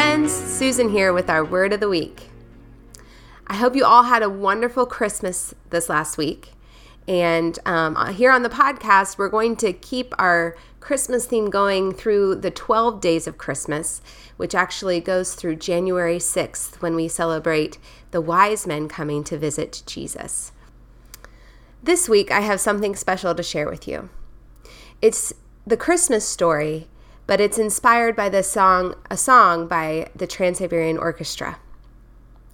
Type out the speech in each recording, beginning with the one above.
friends, Susan here with our word of the week. I hope you all had a wonderful Christmas this last week. And um, here on the podcast, we're going to keep our Christmas theme going through the 12 days of Christmas, which actually goes through January 6th when we celebrate the wise men coming to visit Jesus. This week, I have something special to share with you. It's the Christmas story but it's inspired by the song a song by the Trans-Siberian Orchestra.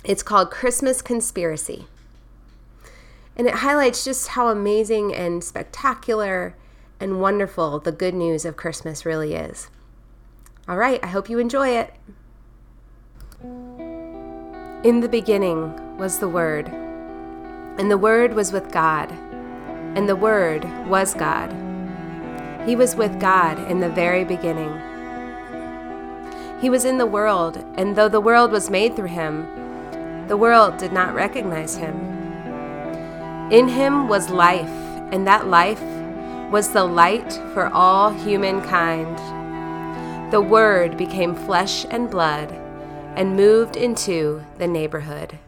It's called Christmas Conspiracy. And it highlights just how amazing and spectacular and wonderful the good news of Christmas really is. All right, I hope you enjoy it. In the beginning was the Word, and the Word was with God, and the Word was God. He was with God in the very beginning. He was in the world, and though the world was made through him, the world did not recognize him. In him was life, and that life was the light for all humankind. The Word became flesh and blood and moved into the neighborhood.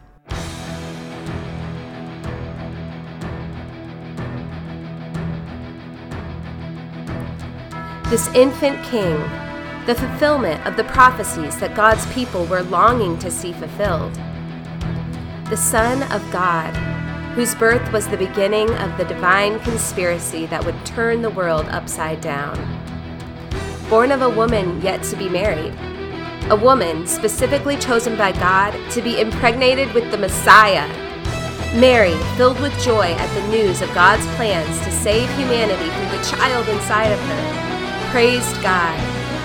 This infant king, the fulfillment of the prophecies that God's people were longing to see fulfilled. The Son of God, whose birth was the beginning of the divine conspiracy that would turn the world upside down. Born of a woman yet to be married, a woman specifically chosen by God to be impregnated with the Messiah. Mary, filled with joy at the news of God's plans to save humanity through the child inside of her praised God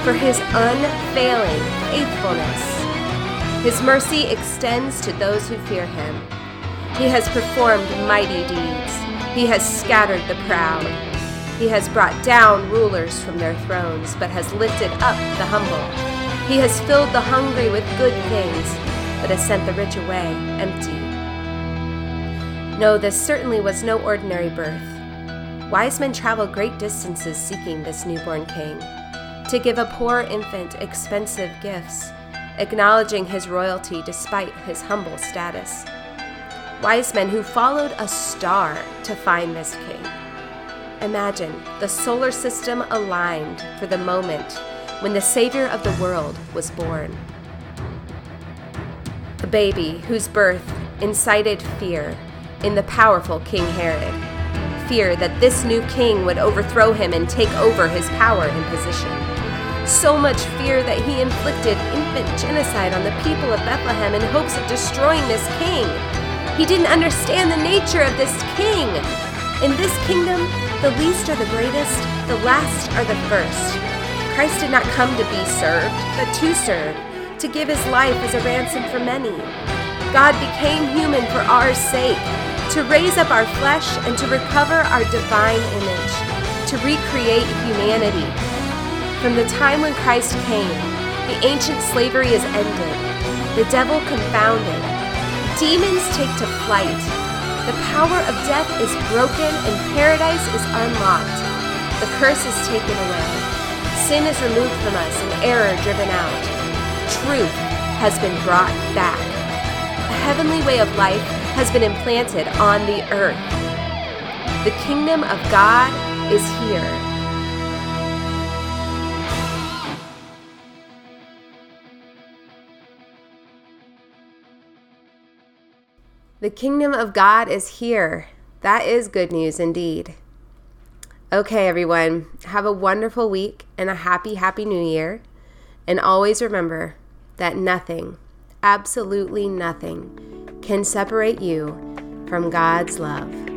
for his unfailing faithfulness. His mercy extends to those who fear him. He has performed mighty deeds. He has scattered the proud. He has brought down rulers from their thrones, but has lifted up the humble. He has filled the hungry with good things, but has sent the rich away empty. No, this certainly was no ordinary birth. Wise men travel great distances seeking this newborn king, to give a poor infant expensive gifts, acknowledging his royalty despite his humble status. Wise men who followed a star to find this king. Imagine the solar system aligned for the moment when the Savior of the world was born. A baby whose birth incited fear in the powerful King Herod fear that this new king would overthrow him and take over his power and position. So much fear that he inflicted infant genocide on the people of Bethlehem in hopes of destroying this king. He didn't understand the nature of this king. In this kingdom, the least are the greatest, the last are the first. Christ did not come to be served, but to serve, to give his life as a ransom for many. God became human for our sake to raise up our flesh and to recover our divine image, to recreate humanity. From the time when Christ came, the ancient slavery is ended, the devil confounded, demons take to flight, the power of death is broken, and paradise is unlocked. The curse is taken away, sin is removed from us, and error driven out. Truth has been brought back. A heavenly way of life has been implanted on the earth. The kingdom of God is here. The kingdom of God is here. That is good news indeed. Okay, everyone, have a wonderful week and a happy, happy new year. And always remember that nothing, absolutely nothing, can separate you from God's love.